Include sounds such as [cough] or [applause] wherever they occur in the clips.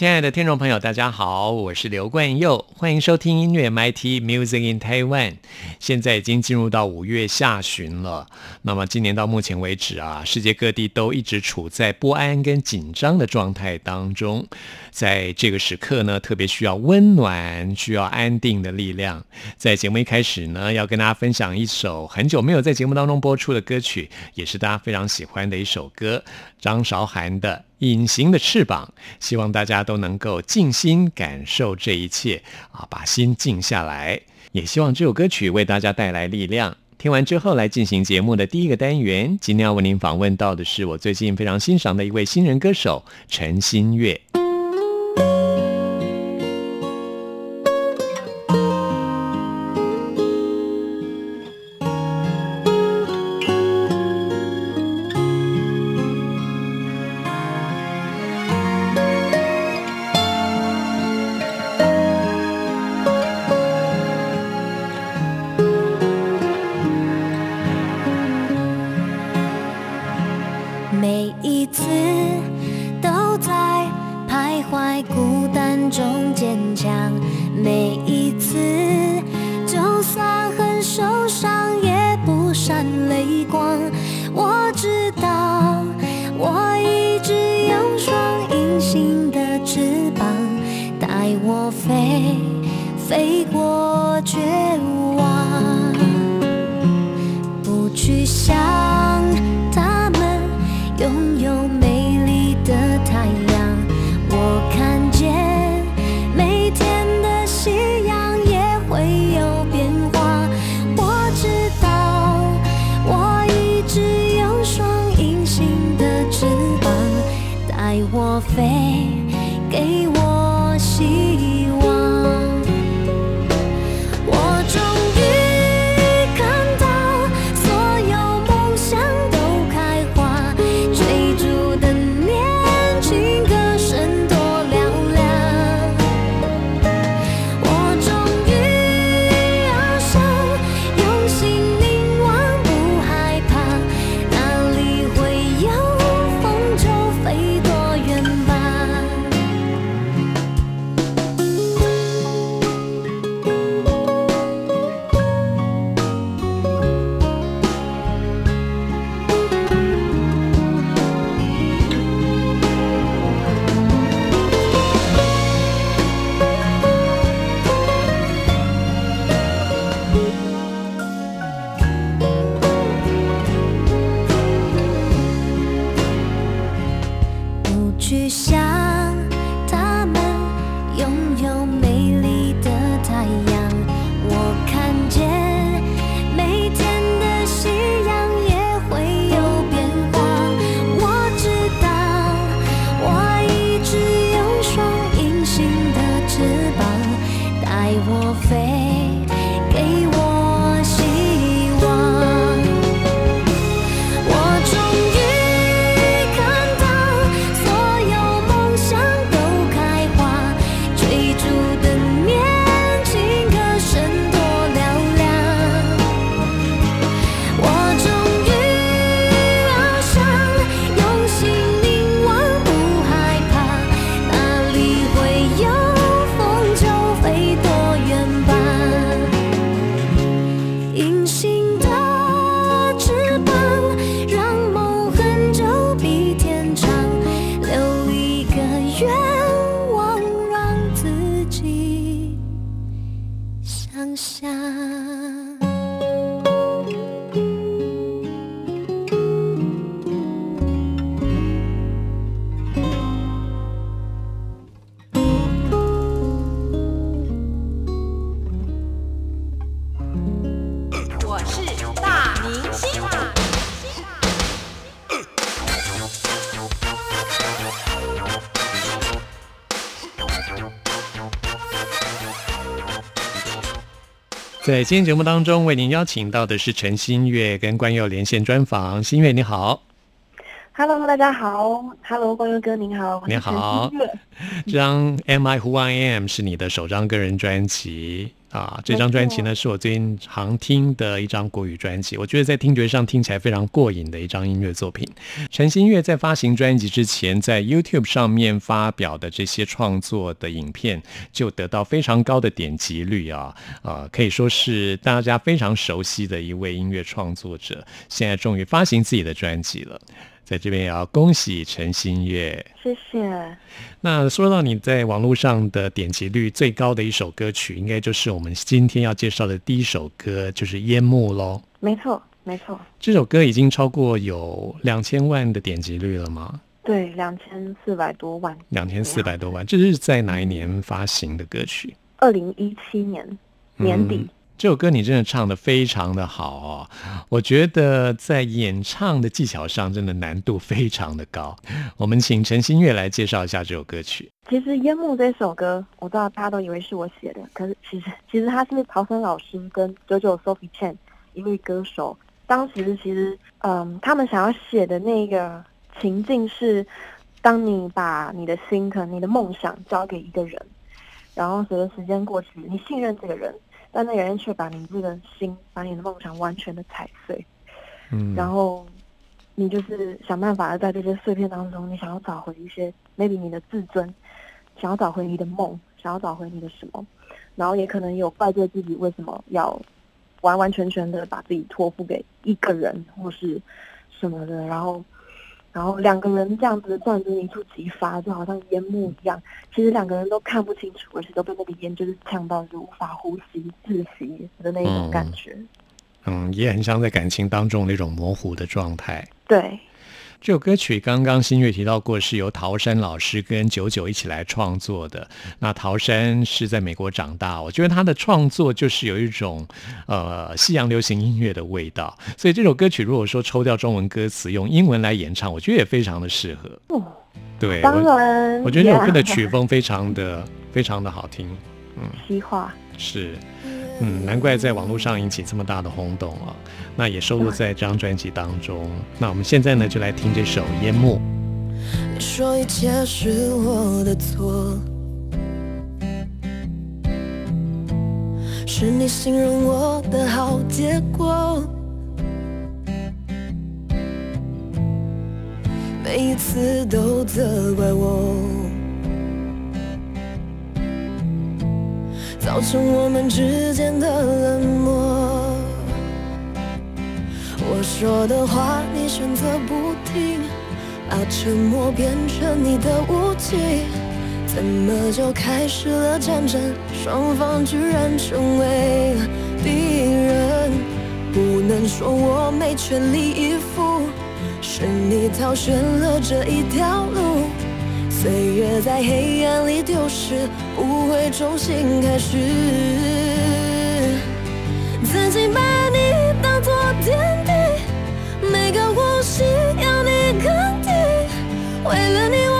亲爱的听众朋友，大家好，我是刘冠佑，欢迎收听音乐 MIT Music in Taiwan。现在已经进入到五月下旬了，那么今年到目前为止啊，世界各地都一直处在不安跟紧张的状态当中。在这个时刻呢，特别需要温暖、需要安定的力量。在节目一开始呢，要跟大家分享一首很久没有在节目当中播出的歌曲，也是大家非常喜欢的一首歌——张韶涵的。隐形的翅膀，希望大家都能够静心感受这一切啊，把心静下来。也希望这首歌曲为大家带来力量。听完之后，来进行节目的第一个单元。今天要为您访问到的是我最近非常欣赏的一位新人歌手陈新月。在今天节目当中，为您邀请到的是陈新月跟关佑连线专访。新月你好，Hello，大家好，Hello，关佑哥您好，你好。这张《Am I Who I Am》是你的首张个人专辑。啊，这张专辑呢是我最近常听的一张国语专辑，我觉得在听觉上听起来非常过瘾的一张音乐作品。陈新月在发行专辑之前，在 YouTube 上面发表的这些创作的影片，就得到非常高的点击率啊，呃，可以说是大家非常熟悉的一位音乐创作者。现在终于发行自己的专辑了。在这边也要恭喜陈新月，谢谢。那说到你在网络上的点击率最高的一首歌曲，应该就是我们今天要介绍的第一首歌，就是《烟幕》喽。没错，没错。这首歌已经超过有两千万的点击率了吗？对，两千四百多万。两千四百多万，这是在哪一年发行的歌曲？二零一七年年底。这首歌你真的唱的非常的好哦，我觉得在演唱的技巧上真的难度非常的高。我们请陈新月来介绍一下这首歌曲。其实《烟幕》这首歌，我知道大家都以为是我写的，可是其实其实他是陶森老师跟九九 Sophie Chen 一位歌手，当时其实嗯，他们想要写的那个情境是，当你把你的心可能你的梦想交给一个人，然后随着时间过去，你信任这个人。但那个人却把你这个心，把你的梦想完全的踩碎，嗯，然后你就是想办法的在这些碎片当中，你想要找回一些 maybe 你的自尊，想要找回你的梦，想要找回你的什么，然后也可能有怪罪自己为什么要完完全全的把自己托付给一个人或是什么的，然后。然后两个人这样子的战争一触即发，就好像烟幕一样。其实两个人都看不清楚，而且都被那个烟就是呛到，就无法呼吸、窒息的那种感觉。嗯，也很像在感情当中那种模糊的状态。对。这首歌曲刚刚新月提到过，是由陶山老师跟九九一起来创作的。那陶山是在美国长大，我觉得他的创作就是有一种呃西洋流行音乐的味道。所以这首歌曲如果说抽掉中文歌词，用英文来演唱，我觉得也非常的适合。哦，对，当然，我觉得这首歌的 [laughs] 曲风非常的非常的好听。嗯，西化是。嗯，难怪在网络上引起这么大的轰动啊！那也收录在这张专辑当中。那我们现在呢，就来听这首《烟幕》。你说一切是我的错，是你形容我的好结果，每一次都责怪我。造成我们之间的冷漠。我说的话你选择不听，把沉默变成你的武器，怎么就开始了战争？双方居然成为敌人。不能说我没全力以赴，是你挑选了这一条路。岁月在黑暗里丢失，不会重新开始。曾经把你当作天地，每个呼吸要你肯定。为了你，我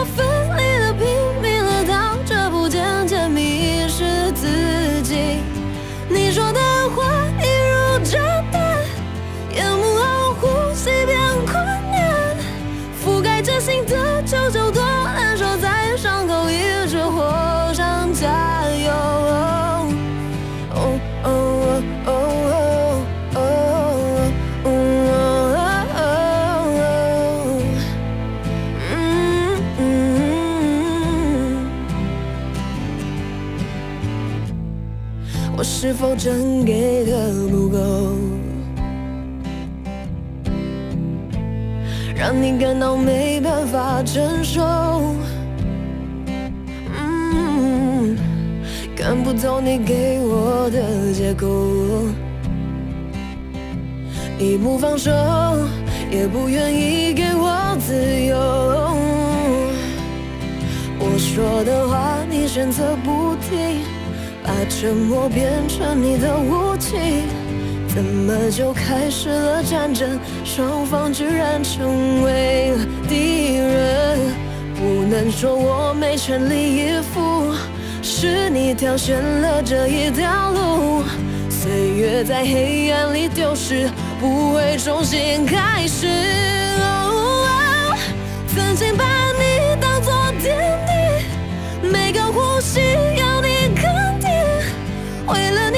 是否真给的不够，让你感到没办法承受？嗯，看不透你给我的借口，你不放手，也不愿意给我自由。我说的话，你选择不听。把沉默变成你的武器，怎么就开始了战争？双方居然成为敌人。不能说我没全力以赴，是你挑选了这一条路。岁月在黑暗里丢失，不会重新开始。哦曾经把你当作天地，每个呼吸。为了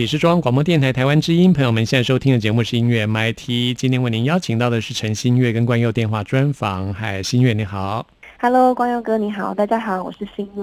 里是中央广播电台台湾之音，朋友们现在收听的节目是音乐 MIT。今天为您邀请到的是陈新月跟关佑电话专访。嗨，新月你好。Hello，光佑哥你好，大家好，我是新月。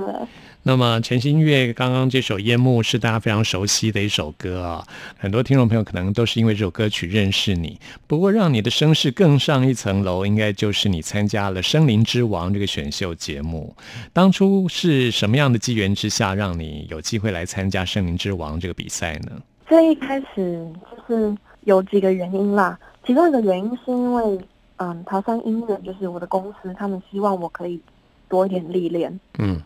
那么陈新月刚刚这首《烟幕》是大家非常熟悉的一首歌啊，很多听众朋友可能都是因为这首歌曲认识你。不过让你的声势更上一层楼，应该就是你参加了《森林之王》这个选秀节目。当初是什么样的机缘之下，让你有机会来参加《森林之王》这个比赛呢？最一开始就是有几个原因啦，其中一个原因是因为，嗯，桃山音乐就是我的公司，他们希望我可以多一点历练，嗯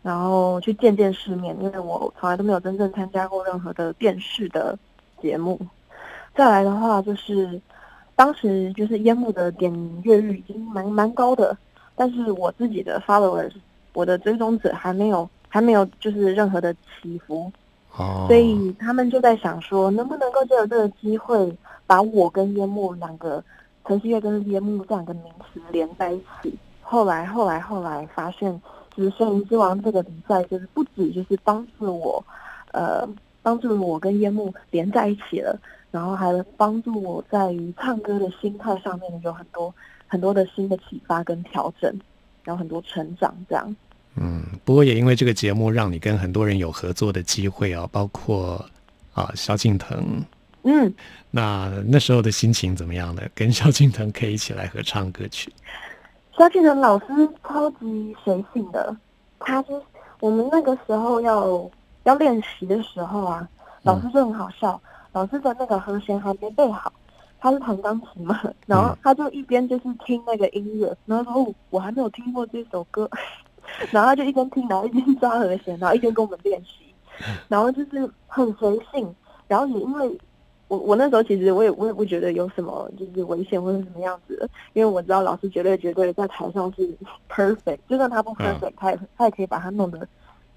然后去见见世面，因为我从来都没有真正参加过任何的电视的节目。再来的话就是，当时就是烟幕的点阅率已经蛮蛮高的，但是我自己的 followers，我的追踪者还没有还没有就是任何的起伏，哦，所以他们就在想说，能不能够借着这个机会，把我跟烟幕两个陈希月跟烟幕这两个名词连在一起。后来，后来，后来发现，就是《森林之王》这个比赛，就是不止就是帮助我，呃，帮助我跟烟幕连在一起了，然后还帮助我在于唱歌的心态上面有很多很多的新的启发跟调整，然后很多成长这样。嗯，不过也因为这个节目，让你跟很多人有合作的机会啊，包括啊萧敬腾。嗯，那那时候的心情怎么样呢？跟萧敬腾可以一起来合唱歌曲。萧敬腾老师超级随性的，他是我们那个时候要要练习的时候啊，老师就很好笑，老师的那个和弦还没背好，他是弹钢琴嘛，然后他就一边就是听那个音乐，然后说哦，我还没有听过这首歌，[laughs] 然后他就一边听，然后一边抓和弦，然后一边跟我们练习，然后就是很随性，然后也因为。我我那时候其实我也我也不觉得有什么就是危险或者什么样子的，因为我知道老师绝对绝对在台上是 perfect，就算他不 perfect，、他也他也可以把它弄得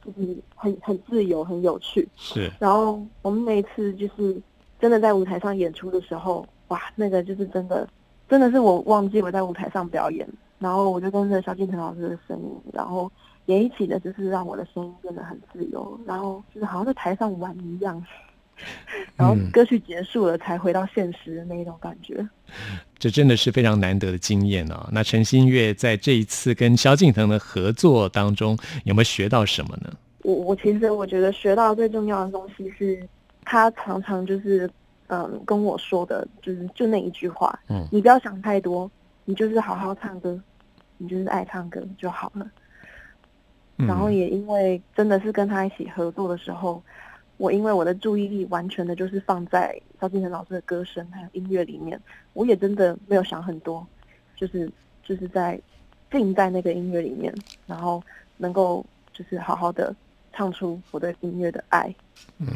就是很很自由很有趣。是，然后我们那一次就是真的在舞台上演出的时候，哇，那个就是真的真的是我忘记我在舞台上表演，然后我就跟着萧敬腾老师的声音，然后也一起的就是让我的声音变得很自由，然后就是好像在台上玩一样。[laughs] 然后歌曲结束了，才回到现实的那一种感觉。这真的是非常难得的经验啊！那陈新月在这一次跟萧敬腾的合作当中，有没有学到什么呢？我我其实我觉得学到最重要的东西是，他常常就是嗯跟我说的，就是就那一句话，嗯你不要想太多，你就是好好唱歌，你就是爱唱歌就好了。嗯然后也因为真的是跟他一起合作的时候，我因为我的注意力完全的就是放在萧敬腾老师的歌声还有音乐里面，我也真的没有想很多，就是就是在浸在那个音乐里面，然后能够就是好好的唱出我对音乐的爱。嗯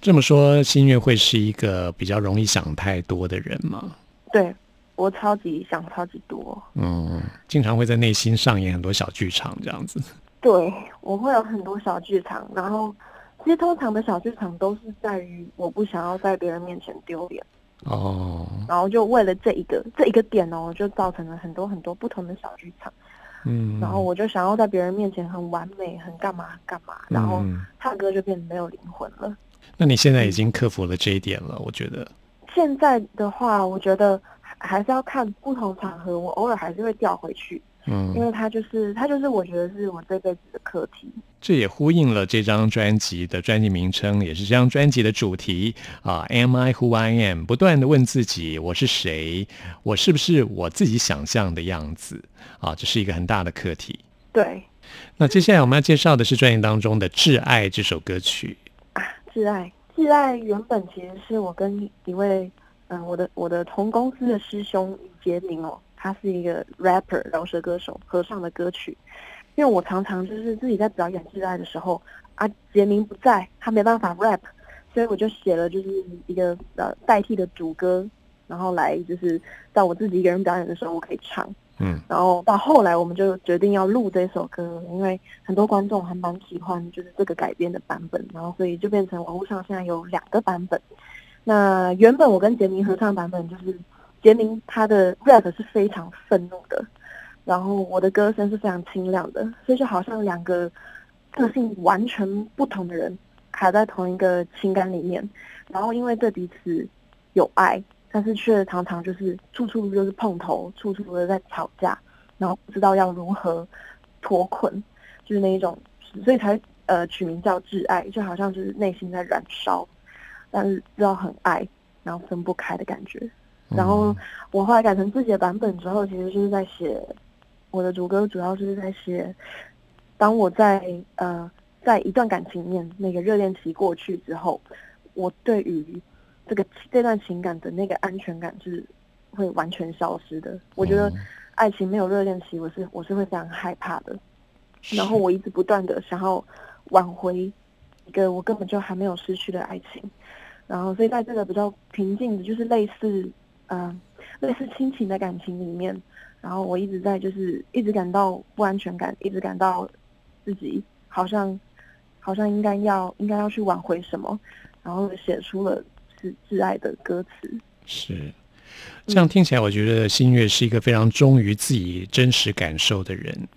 这么说，新月会是一个比较容易想太多的人吗？对我超级想超级多，嗯，经常会在内心上演很多小剧场这样子。对我会有很多小剧场，然后其实通常的小剧场都是在于我不想要在别人面前丢脸。哦，然后就为了这一个这一个点哦，就造成了很多很多不同的小剧场。嗯，然后我就想要在别人面前很完美，很干嘛干嘛，然后嗯唱歌就变得没有灵魂了。那你现在已经克服了这一点了，我觉得。现在的话，我觉得还还是要看不同场合，我偶尔还是会调回去，因嗯，为它就是它就是我觉得是我这辈子的课题。这也呼应了这张专辑的专辑名称，也是这张专辑的主题啊。Am I who I am？不断的问自己，我是谁？我是不是我自己想象的样子？啊，这是一个很大的课题。对那接下来我们要介绍的是专辑当中的《挚爱》这首歌曲。啊，挚爱，挚爱原本其实是我跟一位嗯、我的我的同公司的师兄李杰明哦，他是一个 rapper 饶舌歌手合唱的歌曲。因为我常常就是自己在表演挚爱的时候啊，杰明不在，他没办法 rap，所以我就写了就是一个呃代替的主歌，然后来就是在我自己一个人表演的时候我可以唱。嗯然后到后来，我们就决定要录这首歌，因为很多观众还蛮喜欢就是这个改编的版本，然后所以就变成网络上现在有两个版本。那原本我跟杰明合唱版本就是杰明他的 rap 是非常愤怒的，然后我的歌声是非常清亮的，所以就好像两个个性完全不同的人卡在同一个情感里面，然后因为对彼此有爱，但是却常常就是处处就是碰头，处处的在吵架，然后不知道要如何脱困，就是那一种，所以才呃取名叫挚爱，就好像就是内心在燃烧，但是知道很爱，然后分不开的感觉。然后我后来改成自己的版本之后，其实就是在写我的主歌，主要就是在写，当我在呃在一段感情里面那个热恋期过去之后，我对于这个这段情感的那个安全感是会完全消失的。我觉得爱情没有热恋期，我是我是会非常害怕的。然后我一直不断的想要挽回一个我根本就还没有失去的爱情，然后所以在这个比较平静的，就是类似嗯、呃类似亲情的感情里面，然后我一直在就是一直感到不安全感，一直感到自己好像好像应该要应该要去挽回什么，然后写出了是挚爱的歌词。是，这样听起来，我觉得新月是一个非常忠于自己真实感受的人。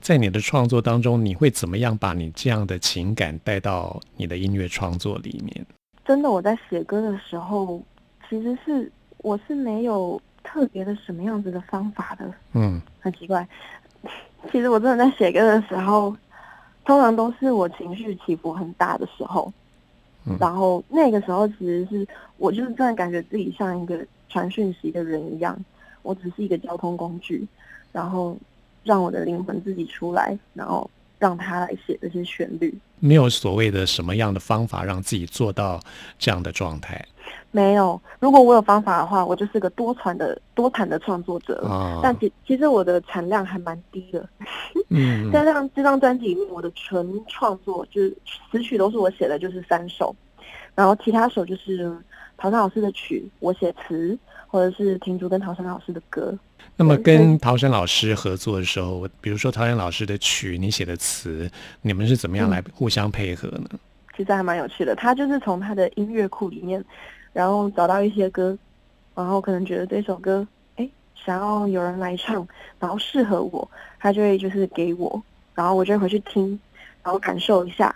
在你的创作当中，你会怎么样把你这样的情感带到你的音乐创作里面？真的，我在写歌的时候，其实是我是没有特别的什么样子的方法的，嗯很奇怪。[laughs] 其实我真的在写歌的时候，通常都是我情绪起伏很大的时候，嗯然后那个时候其实是我就是真的感觉自己像一个传讯息的人一样，我只是一个交通工具，然后让我的灵魂自己出来，然后让他来写这些旋律。没有所谓的什么样的方法让自己做到这样的状态。没有，如果我有方法的话，我就是个多产的多产的创作者。但其其实我的产量还蛮低的，嗯。在这张这张专辑里面，我的纯创作就是词曲都是我写的，就是三首，然后其他首就是陶山老师的曲，我写词，或者是婷竹跟陶山老师的歌。那么跟陶山老师合作的时候，比如说陶山老师的曲，你写的词，你们是怎么样来互相配合呢？其实还蛮有趣的。他就是从他的音乐库里面，然后找到一些歌，然后可能觉得这首歌，哎，想要有人来唱，然后适合我，他就会就是给我，然后我就会回去听，然后感受一下，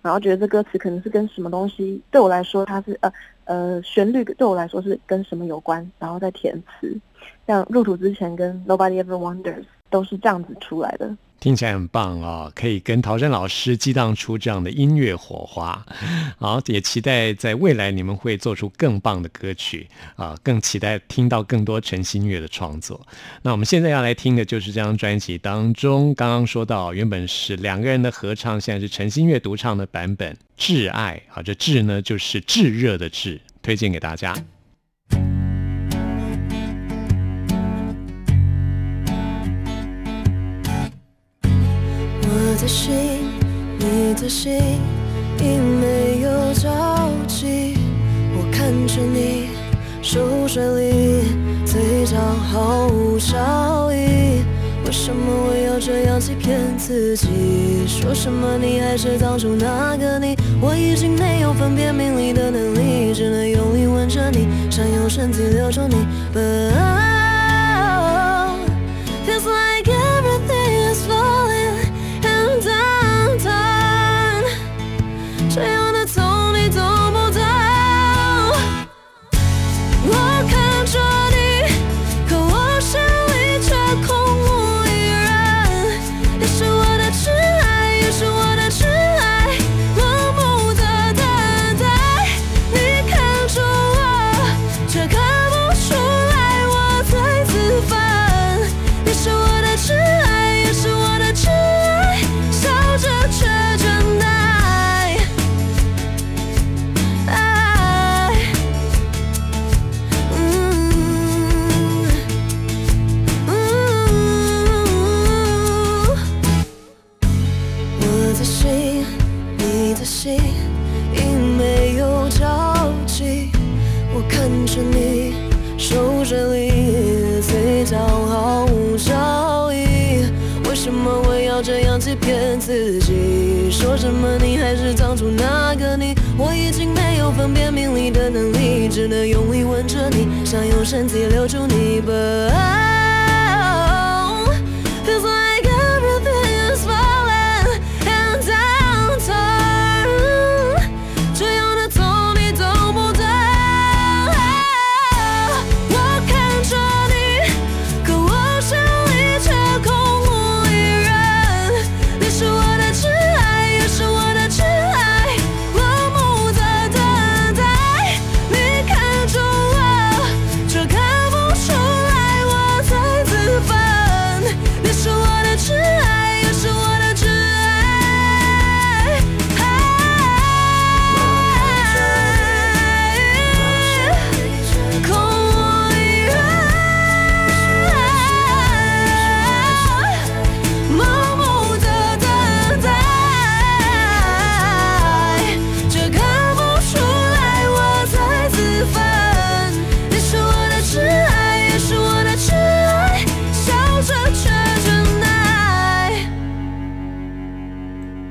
然后觉得这歌词可能是跟什么东西，对我来说它是呃呃旋律对我来说是跟什么有关，然后再填词。像入土之前跟 Nobody Ever Wonders 都是这样子出来的。听起来很棒啊、可以跟陶山老师激荡出这样的音乐火花。好，也期待在未来你们会做出更棒的歌曲啊，更期待听到更多陈新月的创作。那我们现在要来听的就是这张专辑当中，刚刚说到原本是两个人的合唱，现在是陈新月独唱的版本《挚爱》啊，这挚呢就是炙热的炙，推荐给大家。的心，你的心，已没有交集。我看着你手水里，嘴角毫无笑意。为什么我要这样欺骗自己，说什么你还是当初那个你，我已经没有分辨名利的能力，只能用力吻着你，想用身体留住你。But Feels 的心，因没有交集。我看着你，手着你，嘴角毫无笑意。为什么我要这样欺骗自己？说什么你还是当初那个你？我已经没有分辨名利的能力，只能用力吻着你，想用身体留住你。But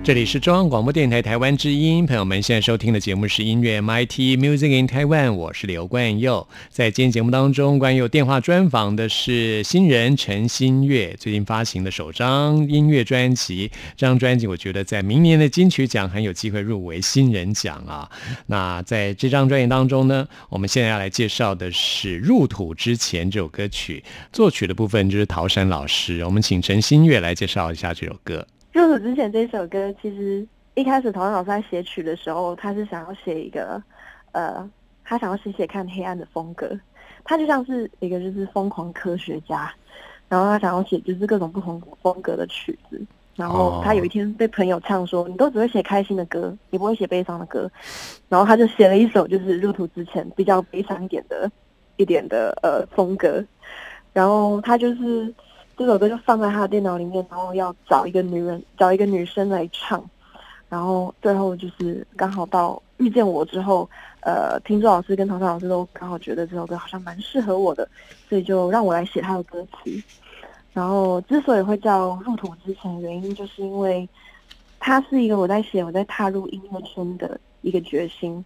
这里是中央广播电台台湾之音，朋友们现在收听的节目是音乐 MIT Music in Taiwan，我是刘冠佑。在今天节目当中，冠佑电话专访的是新人陈新月，最近发行的首张音乐专辑。这张专辑我觉得在明年的金曲奖很有机会入围新人奖啊。那在这张专辑当中呢，我们现在要来介绍的是《入土之前》这首歌曲，作曲的部分就是陶山老师。我们请陈新月来介绍一下这首歌。入土之前这首歌，其实一开始陶然老师在写曲的时候，他是想要写一个，呃，他想要写写看黑暗的风格，他就像是一个就是疯狂科学家，然后他想要写就是各种不同风格的曲子，然后他有一天被朋友唱说，你都只会写开心的歌，你不会写悲伤的歌，然后他就写了一首就是入土之前比较悲伤一点的一点的呃风格，然后他就是。这首歌就放在他的电脑里面，然后要找一个女人，找一个女生来唱，然后最后就是刚好到遇见我之后，呃，听众老师跟唐唐老师都刚好觉得这首歌好像蛮适合我的，所以就让我来写他的歌词。然后之所以会叫入土之前，原因就是因为它是一个我在写我在踏入音乐圈的一个决心，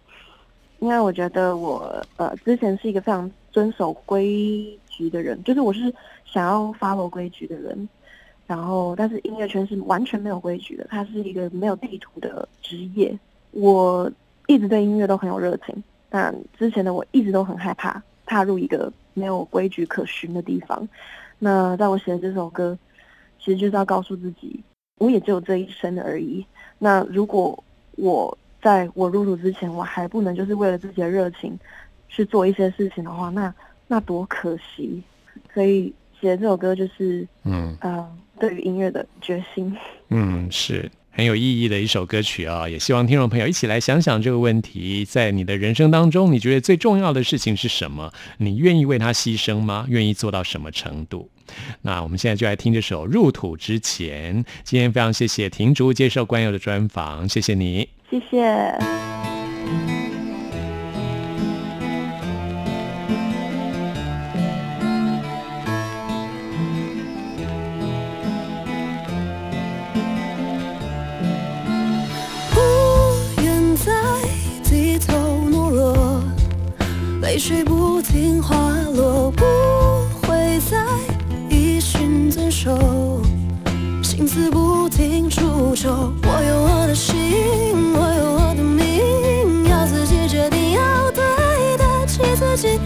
因为我觉得我呃之前是一个非常遵守规矩的人，就是我是。想要 follow 规矩的人，然后但是音乐圈是完全没有规矩的，它是一个没有地图的职业。我一直对音乐都很有热情，但之前的我一直都很害怕踏入一个没有规矩可循的地方。那在我写的这首歌，其实就是要告诉自己，我也只有这一生而已。那如果我在我入土之前，我还不能就是为了自己的热情去做一些事情的话，那那多可惜。所以。写这首歌就是，嗯呃，对于音乐的决心。[laughs] 嗯，是很有意义的一首歌曲啊！也希望听众朋友一起来想想这个问题：在你的人生当中，你觉得最重要的事情是什么？你愿意为它牺牲吗？愿意做到什么程度？那我们现在就来听这首《入土之前》。今天非常谢谢婷竹接受关友的专访，谢谢你，谢谢。泪水不停滑落，不会再一寻遵守，心思不停出丑。我有我的心，我有我的命，要自己决定，要对得起自己。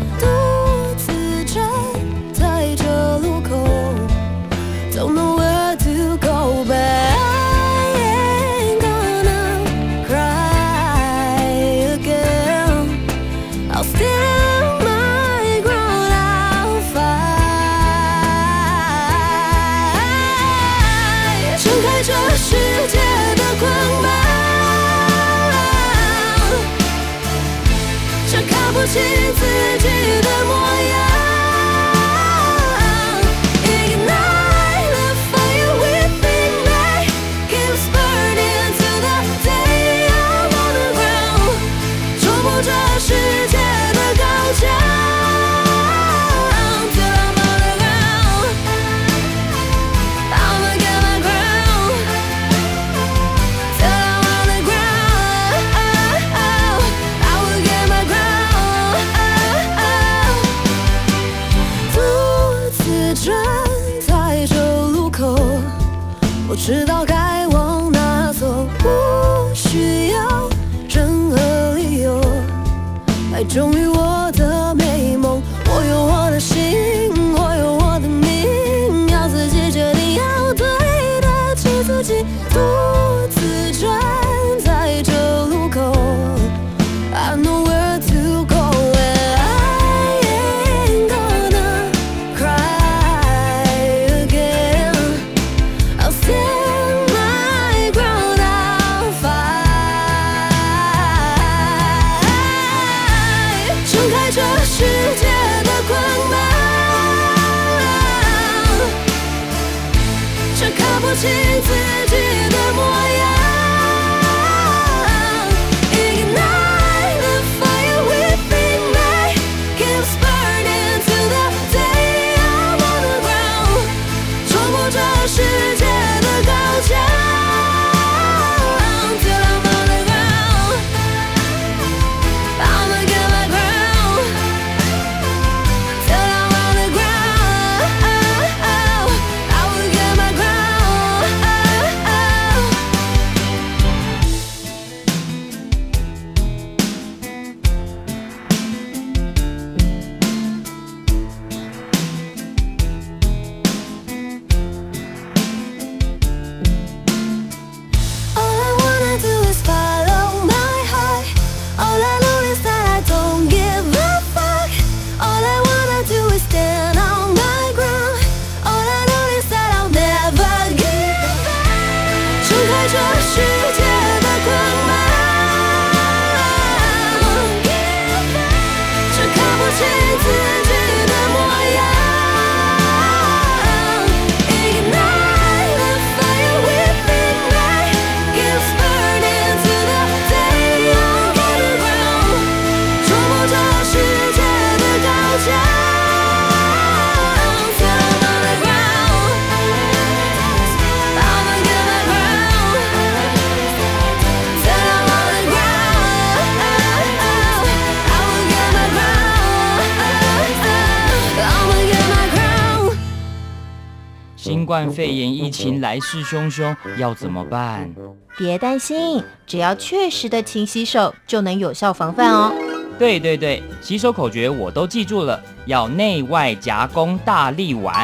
冠肺炎疫情来势汹汹，要怎么办？别担心，只要确实的勤洗手，就能有效防范哦。对对对，洗手口诀我都记住了，要内外夹攻大力丸。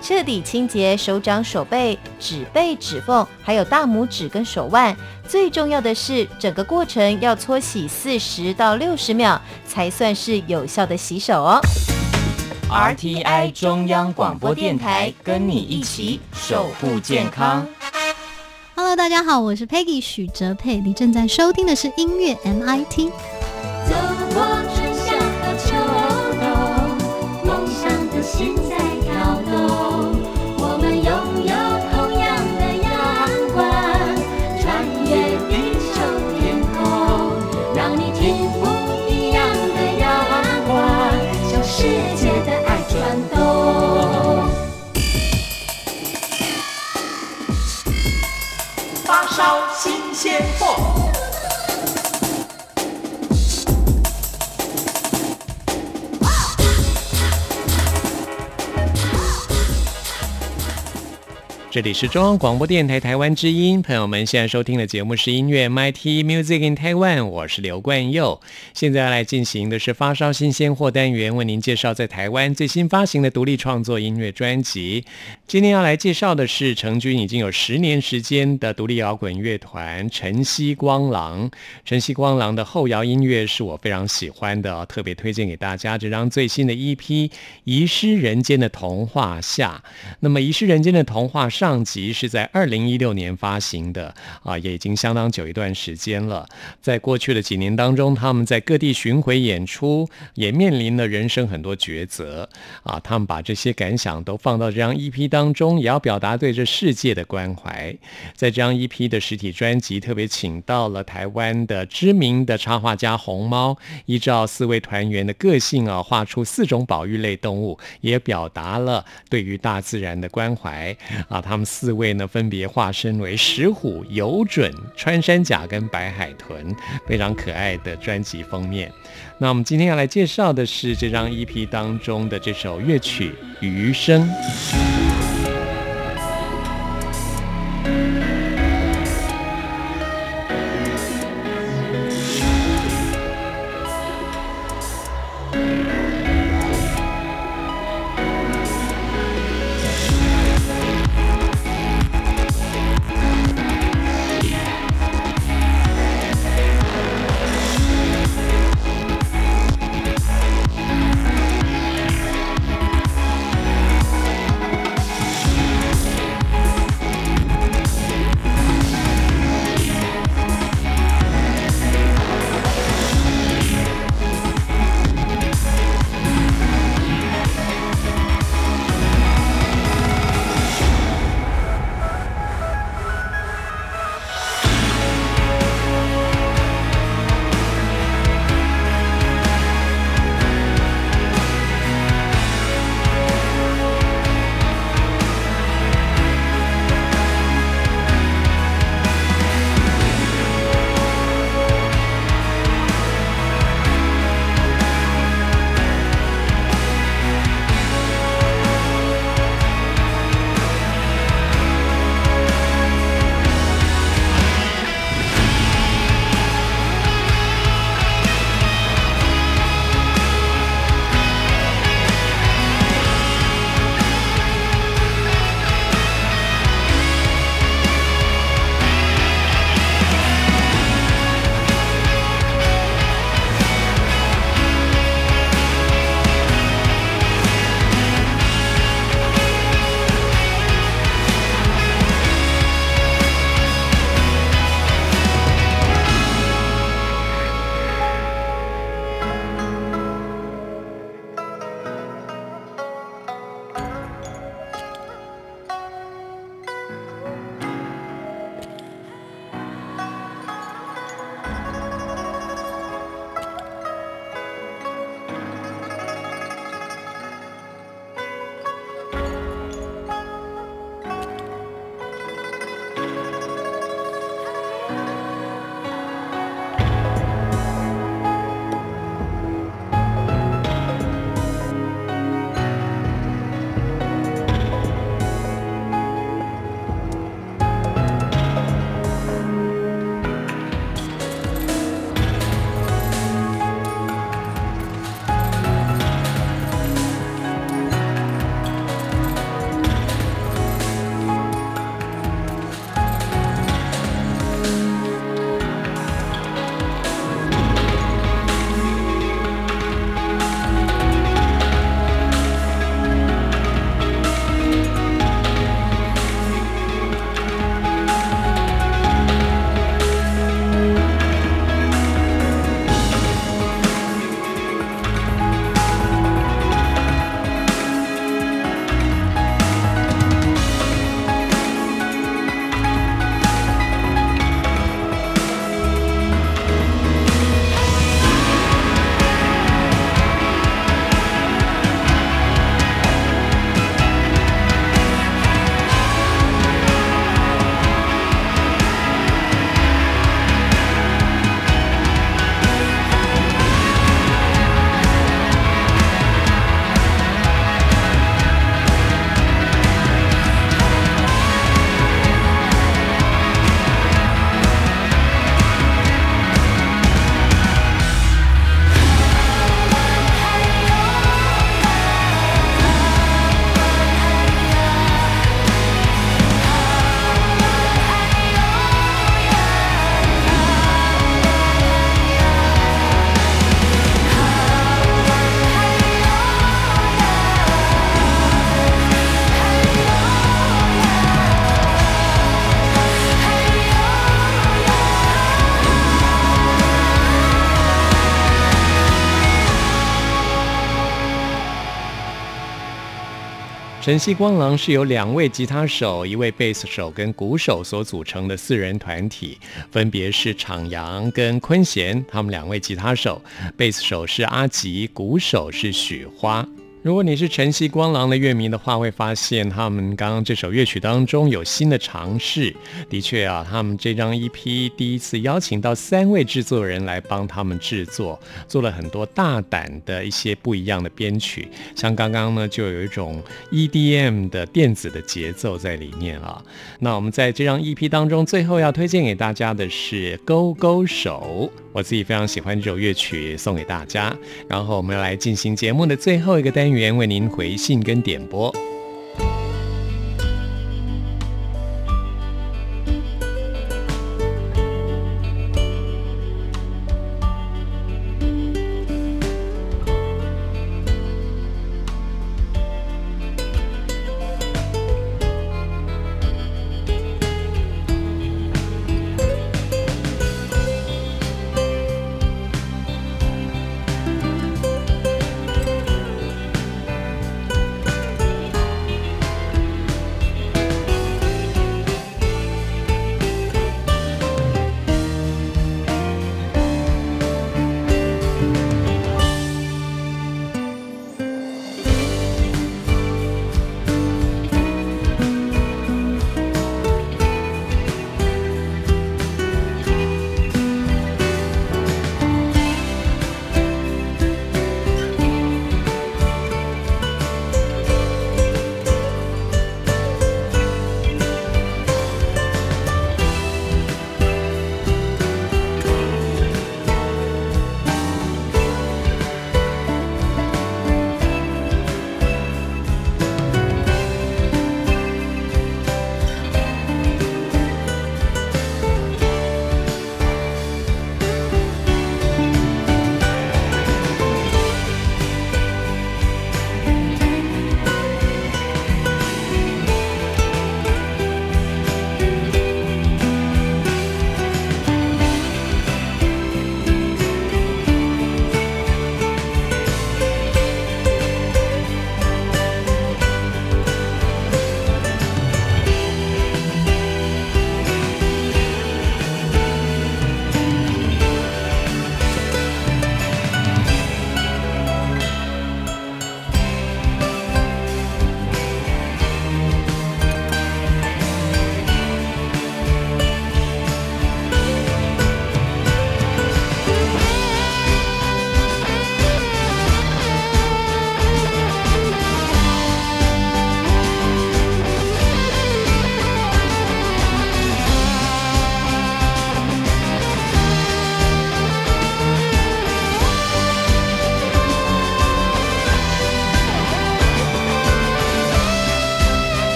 彻底清洁手掌、手背、指背、指缝，还有大拇指跟手腕。最重要的是，整个过程要搓洗四十到六十秒，才算是有效的洗手哦。RTI 中央广播电台跟你一起守护健康。Hello，大家好，我是 Peggy 许哲佩，你正在收听的是音乐 MIT。新鲜货。这里是中央广播电台台湾之音，朋友们现在收听的节目是音乐 MT Music in Taiwan，我是刘冠佑。现在要来进行的是发烧新鲜货单元，为您介绍在台湾最新发行的独立创作音乐专辑。今天要来介绍的是成军已经有十年时间的独立摇滚乐团晨曦光廊。晨曦光廊的后摇音乐是我非常喜欢的，特别推荐给大家这张最新的 EP《遗失人间的童话下》。那么《遗失人间的童话》上。上集是在二零一六年发行的啊，也已经相当久一段时间了。在过去的几年当中，他们在各地巡回演出，也面临了人生很多抉择啊。他们把这些感想都放到这张 EP 当中，也要表达对这世界的关怀。在这张 EP 的实体专辑，特别请到了台湾的知名的插画家红猫，依照四位团员的个性啊，画出四种保育类动物，也表达了对于大自然的关怀啊。他他们四位呢，分别化身为石虎、游准、穿山甲跟白海豚，非常可爱的专辑封面。那我们今天要来介绍的是这张 EP 当中的这首乐曲《余生》。晨曦光狼是由两位吉他手、一位贝斯手跟鼓手所组成的四人团体，分别是场阳跟坤贤，他们两位吉他手，贝斯手是阿吉，鼓手是雪花。如果你是晨曦光廊的乐迷的话，会发现他们刚刚这首乐曲当中有新的尝试。的确啊，他们这张 EP 第一次邀请到三位制作人来帮他们制作，做了很多大胆的一些不一样的编曲。像刚刚呢，就有一种 EDM 的电子的节奏在里面啊。那我们在这张 EP 当中，最后要推荐给大家的是《勾勾手》，我自己非常喜欢这首乐曲，送给大家。然后我们来进行节目的最后一个单元。为您回信跟点播。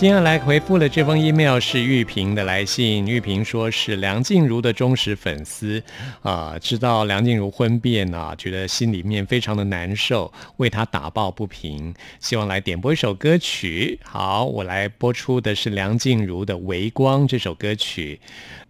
接下来回复了这封 email 是玉萍的来信，玉萍说是梁静茹的忠实粉丝，啊，知道梁静茹婚变啊，觉得心里面非常的难受，为她打抱不平，希望来点播一首歌曲。好，我来播出的是梁静茹的《微光》这首歌曲。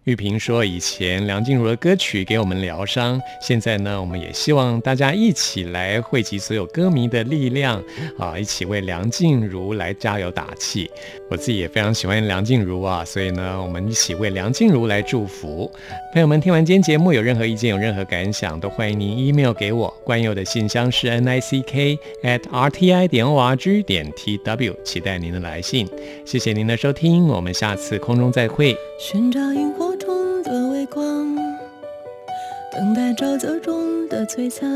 玉萍说：“以前梁静茹的歌曲给我们疗伤，现在呢，我们也希望大家一起来汇集所有歌迷的力量啊，一起为梁静茹来加油打气。我自己也非常喜欢梁静茹啊，所以呢，我们一起为梁静茹来祝福。朋友们，听完今天节目有任何意见、有任何感想，都欢迎您 email 给我。关佑的信箱是 n i c k at r t i 点 o r g 点 t w，期待您的来信。谢谢您的收听，我们下次空中再会。”寻找萤火沼泽中的璀璨。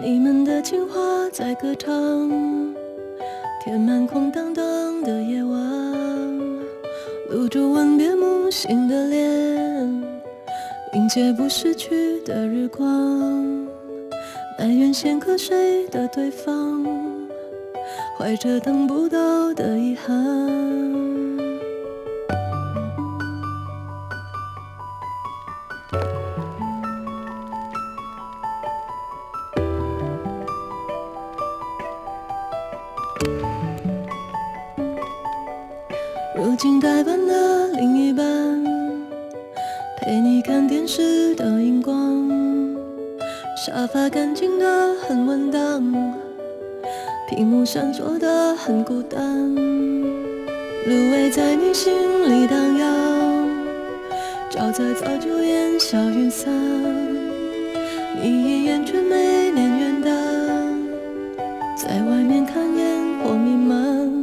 你们的情话在歌唱，填满空荡荡的夜晚。露珠吻别梦醒的脸，迎接不逝去的日光。埋怨先瞌睡的对方，怀着等不到的遗憾。如今代班的另一半，陪你看电视的荧光，沙发干净的很稳当，屏幕闪烁的很孤单，芦苇在你心里荡漾，沼泽早就烟消云散，你一眼却没连远大，在外面看烟火弥漫，